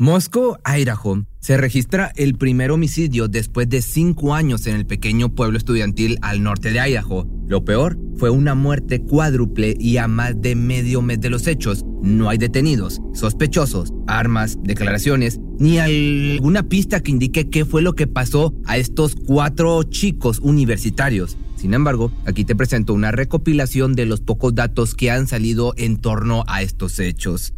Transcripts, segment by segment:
Moscow, Idaho, se registra el primer homicidio después de cinco años en el pequeño pueblo estudiantil al norte de Idaho. Lo peor fue una muerte cuádruple y a más de medio mes de los hechos no hay detenidos, sospechosos, armas, declaraciones, ni alguna pista que indique qué fue lo que pasó a estos cuatro chicos universitarios. Sin embargo, aquí te presento una recopilación de los pocos datos que han salido en torno a estos hechos.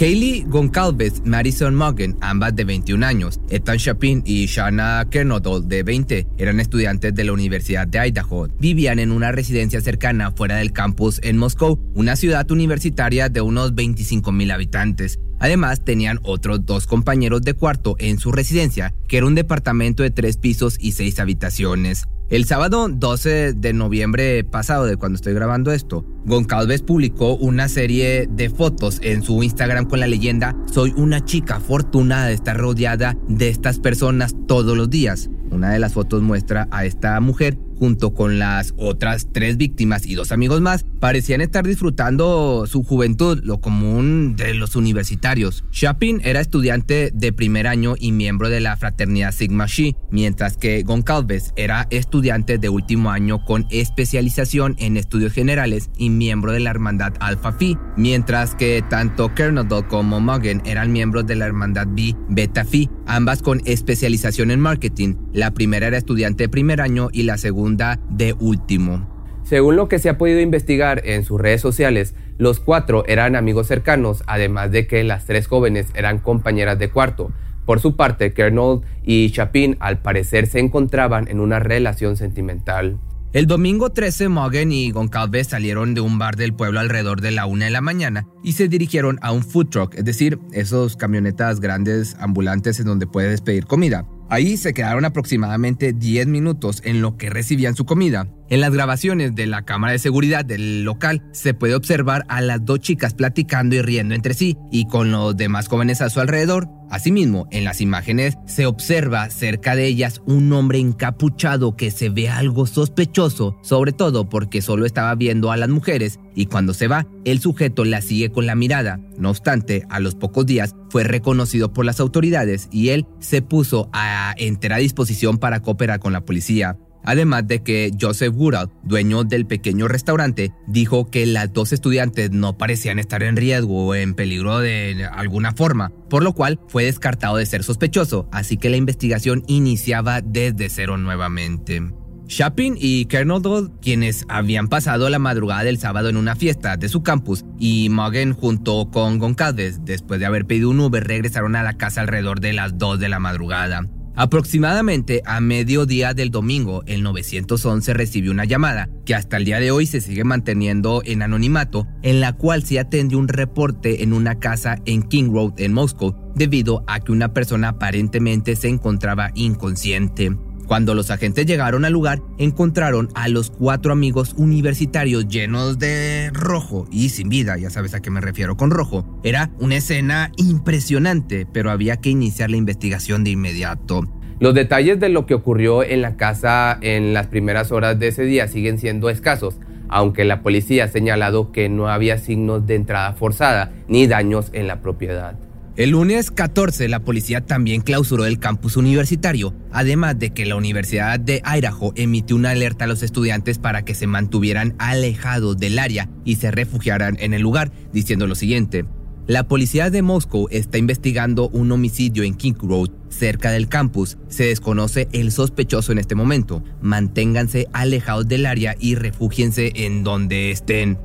Kaylee Goncalves, Madison Morgan, ambas de 21 años, Ethan Chapin y Shana Kernodle, de 20, eran estudiantes de la Universidad de Idaho. Vivían en una residencia cercana fuera del campus en Moscú, una ciudad universitaria de unos 25 mil habitantes. Además, tenían otros dos compañeros de cuarto en su residencia, que era un departamento de tres pisos y seis habitaciones. El sábado 12 de noviembre pasado, de cuando estoy grabando esto, Goncalves publicó una serie de fotos en su Instagram con la leyenda Soy una chica afortunada de estar rodeada de estas personas todos los días. Una de las fotos muestra a esta mujer junto con las otras tres víctimas y dos amigos más, parecían estar disfrutando su juventud, lo común de los universitarios. Chapin era estudiante de primer año y miembro de la fraternidad Sigma Xi, mientras que Goncalves era estudiante de último año con especialización en estudios generales y miembro de la hermandad Alpha Phi, mientras que tanto Kernodle como Morgan eran miembros de la hermandad B Beta Phi, ambas con especialización en marketing. La primera era estudiante de primer año y la segunda de último. Según lo que se ha podido investigar en sus redes sociales, los cuatro eran amigos cercanos, además de que las tres jóvenes eran compañeras de cuarto. Por su parte, Kernol y Chapin al parecer se encontraban en una relación sentimental. El domingo 13, Morgan y Goncalves salieron de un bar del pueblo alrededor de la una de la mañana y se dirigieron a un food truck, es decir, esos camionetas grandes ambulantes en donde puedes pedir comida. Ahí se quedaron aproximadamente 10 minutos en lo que recibían su comida. En las grabaciones de la cámara de seguridad del local se puede observar a las dos chicas platicando y riendo entre sí y con los demás jóvenes a su alrededor. Asimismo, en las imágenes se observa cerca de ellas un hombre encapuchado que se ve algo sospechoso, sobre todo porque solo estaba viendo a las mujeres y cuando se va, el sujeto la sigue con la mirada. No obstante, a los pocos días fue reconocido por las autoridades y él se puso a entera disposición para cooperar con la policía. Además de que Joseph Woodall, dueño del pequeño restaurante, dijo que las dos estudiantes no parecían estar en riesgo o en peligro de alguna forma, por lo cual fue descartado de ser sospechoso, así que la investigación iniciaba desde cero nuevamente. Chapin y Kernodle, quienes habían pasado la madrugada del sábado en una fiesta de su campus, y Morgan junto con Goncalves, después de haber pedido un Uber, regresaron a la casa alrededor de las 2 de la madrugada. Aproximadamente a mediodía del domingo, el 911 recibió una llamada que hasta el día de hoy se sigue manteniendo en anonimato, en la cual se atendió un reporte en una casa en King Road en Moscow debido a que una persona aparentemente se encontraba inconsciente. Cuando los agentes llegaron al lugar, encontraron a los cuatro amigos universitarios llenos de rojo y sin vida, ya sabes a qué me refiero con rojo. Era una escena impresionante, pero había que iniciar la investigación de inmediato. Los detalles de lo que ocurrió en la casa en las primeras horas de ese día siguen siendo escasos, aunque la policía ha señalado que no había signos de entrada forzada ni daños en la propiedad. El lunes 14 la policía también clausuró el campus universitario, además de que la Universidad de Idaho emitió una alerta a los estudiantes para que se mantuvieran alejados del área y se refugiaran en el lugar, diciendo lo siguiente. La policía de Moscú está investigando un homicidio en King Road, cerca del campus. Se desconoce el sospechoso en este momento. Manténganse alejados del área y refúgiense en donde estén.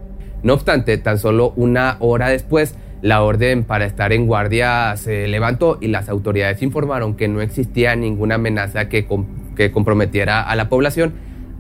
No obstante, tan solo una hora después, la orden para estar en guardia se levantó y las autoridades informaron que no existía ninguna amenaza que, comprometiera a la población,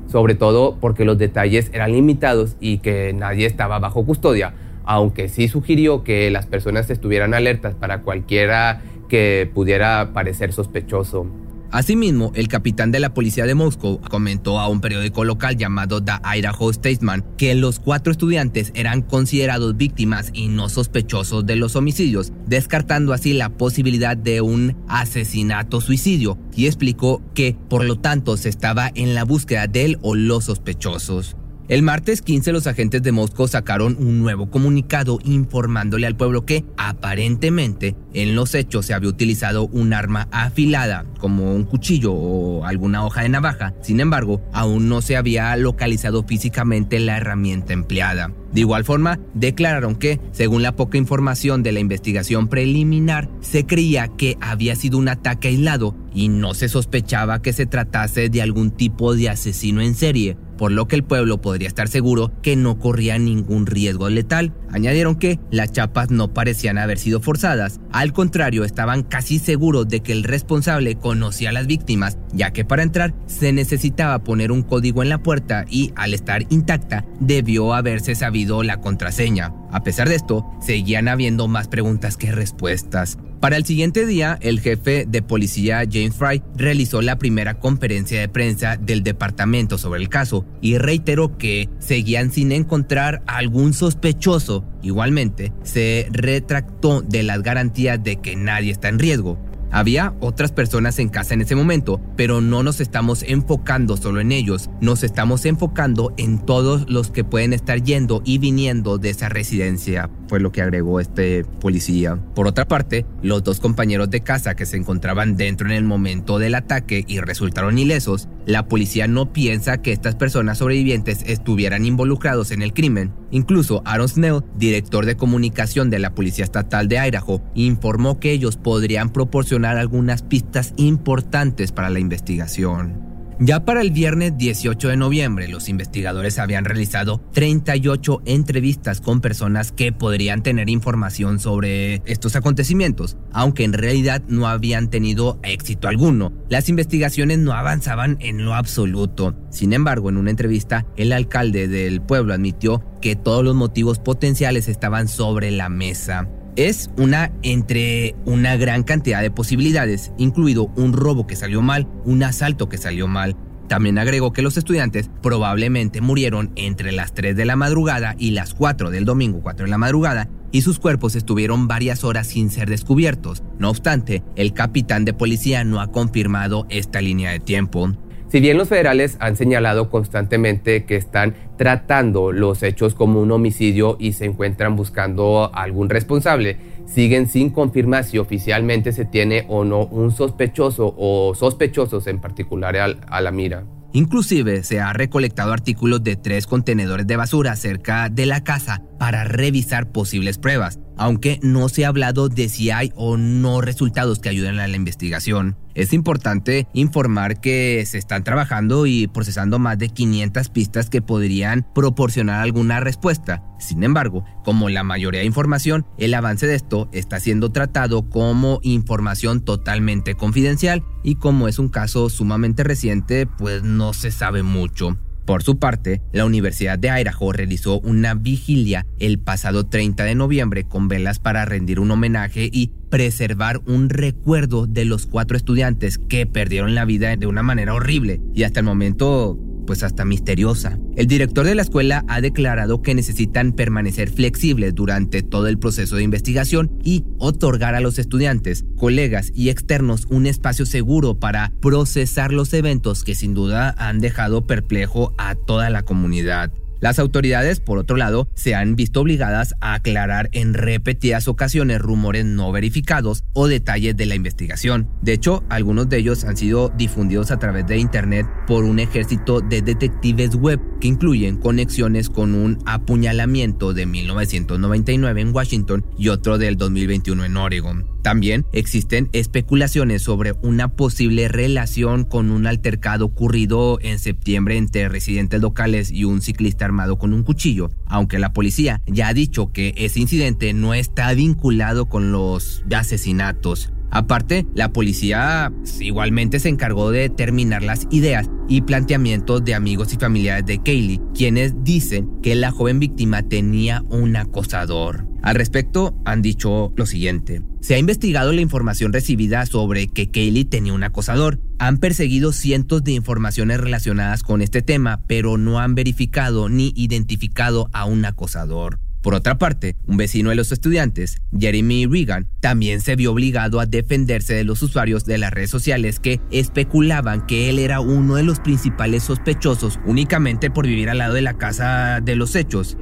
sobre todo porque los detalles eran limitados y que nadie estaba bajo custodia, aunque sí sugirió que las personas estuvieran alertas para cualquiera que pudiera parecer sospechoso. Asimismo, el capitán de la policía de Moscú comentó a un periódico local llamado The Idaho Statesman que los cuatro estudiantes eran considerados víctimas y no sospechosos de los homicidios, descartando así la posibilidad de un asesinato-suicidio, y explicó que, por lo tanto, se estaba en la búsqueda de él o los sospechosos. El martes 15 los agentes de Moscú sacaron un nuevo comunicado informándole al pueblo que aparentemente en los hechos se había utilizado un arma afilada como un cuchillo o alguna hoja de navaja. Sin embargo, aún no se había localizado físicamente la herramienta empleada. De igual forma, declararon que, según la poca información de la investigación preliminar, se creía que había sido un ataque aislado y no se sospechaba que se tratase de algún tipo de asesino en serie, por lo que el pueblo podría estar seguro que no corría ningún riesgo letal. Añadieron que las chapas no parecían haber sido forzadas, al contrario, estaban casi seguros de que el responsable conocía a las víctimas, ya que para entrar se necesitaba poner un código en la puerta y al estar intacta debió haberse sabido la contraseña. A pesar de esto, seguían habiendo más preguntas que respuestas. Para el siguiente día, el jefe de policía James Fry realizó la primera conferencia de prensa del departamento sobre el caso y reiteró que seguían sin encontrar algún sospechoso. Igualmente, se retractó de las garantías de que nadie está en riesgo. Había otras personas en casa en ese momento, pero no nos estamos enfocando solo en ellos, nos estamos enfocando en todos los que pueden estar yendo y viniendo de esa residencia, fue lo que agregó este policía. Por otra parte, los dos compañeros de casa que se encontraban dentro en el momento del ataque y resultaron ilesos, la policía no piensa que estas personas sobrevivientes estuvieran involucrados en el crimen. Incluso Aaron Snell, director de comunicación de la Policía Estatal de Idaho, informó que ellos podrían proporcionar algunas pistas importantes para la investigación. Ya para el viernes 18 de noviembre, los investigadores habían realizado 38 entrevistas con personas que podrían tener información sobre estos acontecimientos, aunque en realidad no habían tenido éxito alguno. Las investigaciones no avanzaban en lo absoluto. Sin embargo, en una entrevista, el alcalde del pueblo admitió que todos los motivos potenciales estaban sobre la mesa es una entre una gran cantidad de posibilidades, incluido un robo que salió mal, un asalto que salió mal. También agregó que los estudiantes probablemente murieron entre las 3 de la madrugada y las 4 del domingo 4 de la madrugada y sus cuerpos estuvieron varias horas sin ser descubiertos. No obstante, el capitán de policía no ha confirmado esta línea de tiempo. Si bien los federales han señalado constantemente que están tratando los hechos como un homicidio y se encuentran buscando algún responsable, siguen sin confirmar si oficialmente se tiene o no un sospechoso o sospechosos en particular a la mira. Inclusive se ha recolectado artículos de tres contenedores de basura cerca de la casa para revisar posibles pruebas, aunque no se ha hablado de si hay o no resultados que ayuden a la investigación. Es importante informar que se están trabajando y procesando más de 500 pistas que podrían proporcionar alguna respuesta. Sin embargo, como la mayoría de información, el avance de esto está siendo tratado como información totalmente confidencial y como es un caso sumamente reciente, pues no se sabe mucho. Por su parte, la Universidad de Idaho realizó una vigilia el pasado 30 de noviembre con velas para rendir un homenaje y preservar un recuerdo de los cuatro estudiantes que perdieron la vida de una manera horrible y hasta el momento pues hasta misteriosa. El director de la escuela ha declarado que necesitan permanecer flexibles durante todo el proceso de investigación y otorgar a los estudiantes, colegas y externos un espacio seguro para procesar los eventos que sin duda han dejado perplejo a toda la comunidad. Las autoridades, por otro lado, se han visto obligadas a aclarar en repetidas ocasiones rumores no verificados o detalles de la investigación. De hecho, algunos de ellos han sido difundidos a través de Internet por un ejército de detectives web que incluyen conexiones con un apuñalamiento de 1999 en Washington y otro del 2021 en Oregon. También existen especulaciones sobre una posible relación con un altercado ocurrido en septiembre entre residentes locales y un ciclista armado con un cuchillo, aunque la policía ya ha dicho que ese incidente no está vinculado con los asesinatos. Aparte, la policía igualmente se encargó de determinar las ideas y planteamientos de amigos y familiares de Kaylee, quienes dicen que la joven víctima tenía un acosador. Al respecto, han dicho lo siguiente. Se ha investigado la información recibida sobre que Kaylee tenía un acosador. Han perseguido cientos de informaciones relacionadas con este tema, pero no han verificado ni identificado a un acosador. Por otra parte, un vecino de los estudiantes, Jeremy Regan, también se vio obligado a defenderse de los usuarios de las redes sociales que especulaban que él era uno de los principales sospechosos únicamente por vivir al lado de la casa de los hechos.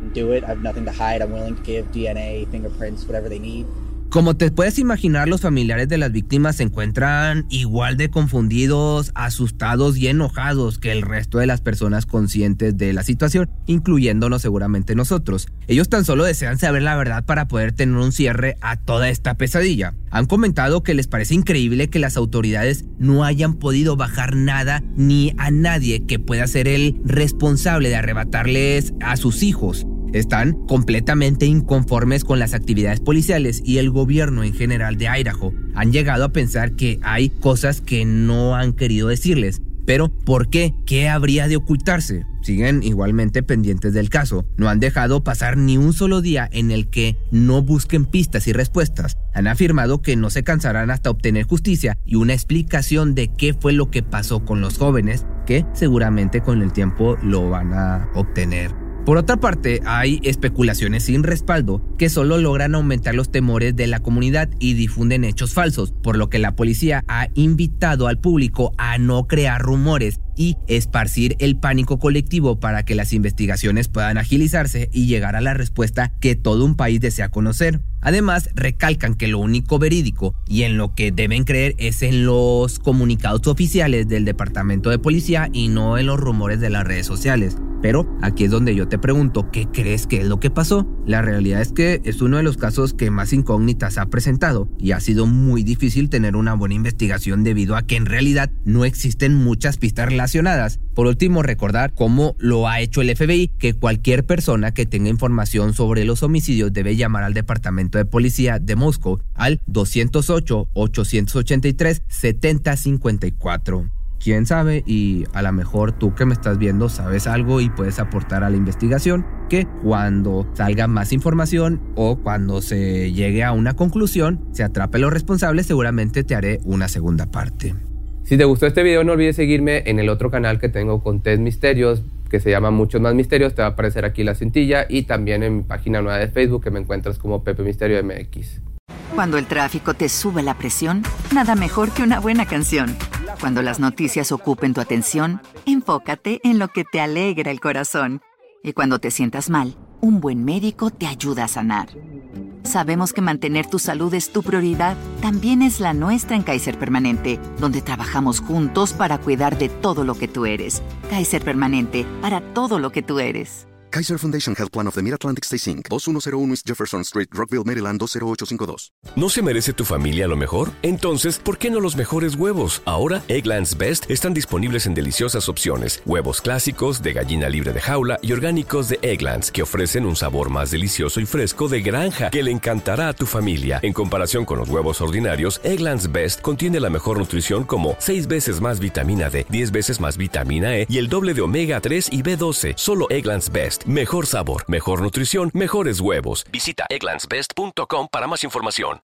Como te puedes imaginar, los familiares de las víctimas se encuentran igual de confundidos, asustados y enojados que el resto de las personas conscientes de la situación, incluyéndonos seguramente nosotros. Ellos tan solo desean saber la verdad para poder tener un cierre a toda esta pesadilla. Han comentado que les parece increíble que las autoridades no hayan podido bajar nada ni a nadie que pueda ser el responsable de arrebatarles a sus hijos están completamente inconformes con las actividades policiales y el gobierno en general de Idaho. Han llegado a pensar que hay cosas que no han querido decirles. Pero, ¿por qué? ¿Qué habría de ocultarse? Siguen igualmente pendientes del caso. No han dejado pasar ni un solo día en el que no busquen pistas y respuestas. Han afirmado que no se cansarán hasta obtener justicia y una explicación de qué fue lo que pasó con los jóvenes, que seguramente con el tiempo lo van a obtener. Por otra parte, hay especulaciones sin respaldo que solo logran aumentar los temores de la comunidad y difunden hechos falsos, por lo que la policía ha invitado al público a no crear rumores y esparcir el pánico colectivo para que las investigaciones puedan agilizarse y llegar a la respuesta que todo un país desea conocer. Además, recalcan que lo único verídico y en lo que deben creer es en los comunicados oficiales del Departamento de Policía y no en los rumores de las redes sociales. Pero aquí es donde yo te pregunto, ¿qué crees que es lo que pasó? La realidad es que es uno de los casos que más incógnitas ha presentado y ha sido muy difícil tener una buena investigación debido a que en realidad no existen muchas pistas Por último, recordar cómo lo ha hecho el FBI, que cualquier persona que tenga información sobre los homicidios debe llamar al Departamento de Policía de Moscú al 208-883-7054 quién sabe y a lo mejor tú que me estás viendo sabes algo y puedes aportar a la investigación que cuando salga más información o cuando se llegue a una conclusión, se atrape los responsables, seguramente te haré una segunda parte. Si te gustó este video no olvides seguirme en el otro canal que tengo con test misterios que se llama Muchos más misterios, te va a aparecer aquí la cintilla y también en mi página nueva de Facebook que me encuentras como Pepe Misterio MX. Cuando el tráfico te sube la presión, nada mejor que una buena canción. Cuando las noticias ocupen tu atención, enfócate en lo que te alegra el corazón. Y cuando te sientas mal, un buen médico te ayuda a sanar. Sabemos que mantener tu salud es tu prioridad, también es la nuestra en Kaiser Permanente, donde trabajamos juntos para cuidar de todo lo que tú eres. Kaiser Permanente, para todo lo que tú eres. Kaiser Foundation Health Plan of the Mid-Atlantic Stay Inc. 2101 East Jefferson Street, Rockville, Maryland 20852. ¿No se merece tu familia lo mejor? Entonces, ¿por qué no los mejores huevos? Ahora, Egglands Best están disponibles en deliciosas opciones. Huevos clásicos, de gallina libre de jaula y orgánicos de Egglands, que ofrecen un sabor más delicioso y fresco de granja que le encantará a tu familia. En comparación con los huevos ordinarios, Egglands Best contiene la mejor nutrición como 6 veces más vitamina D, 10 veces más vitamina E y el doble de omega 3 y B12. Solo Egglands Mejor sabor, mejor nutrición, mejores huevos. Visita egglandsbest.com para más información.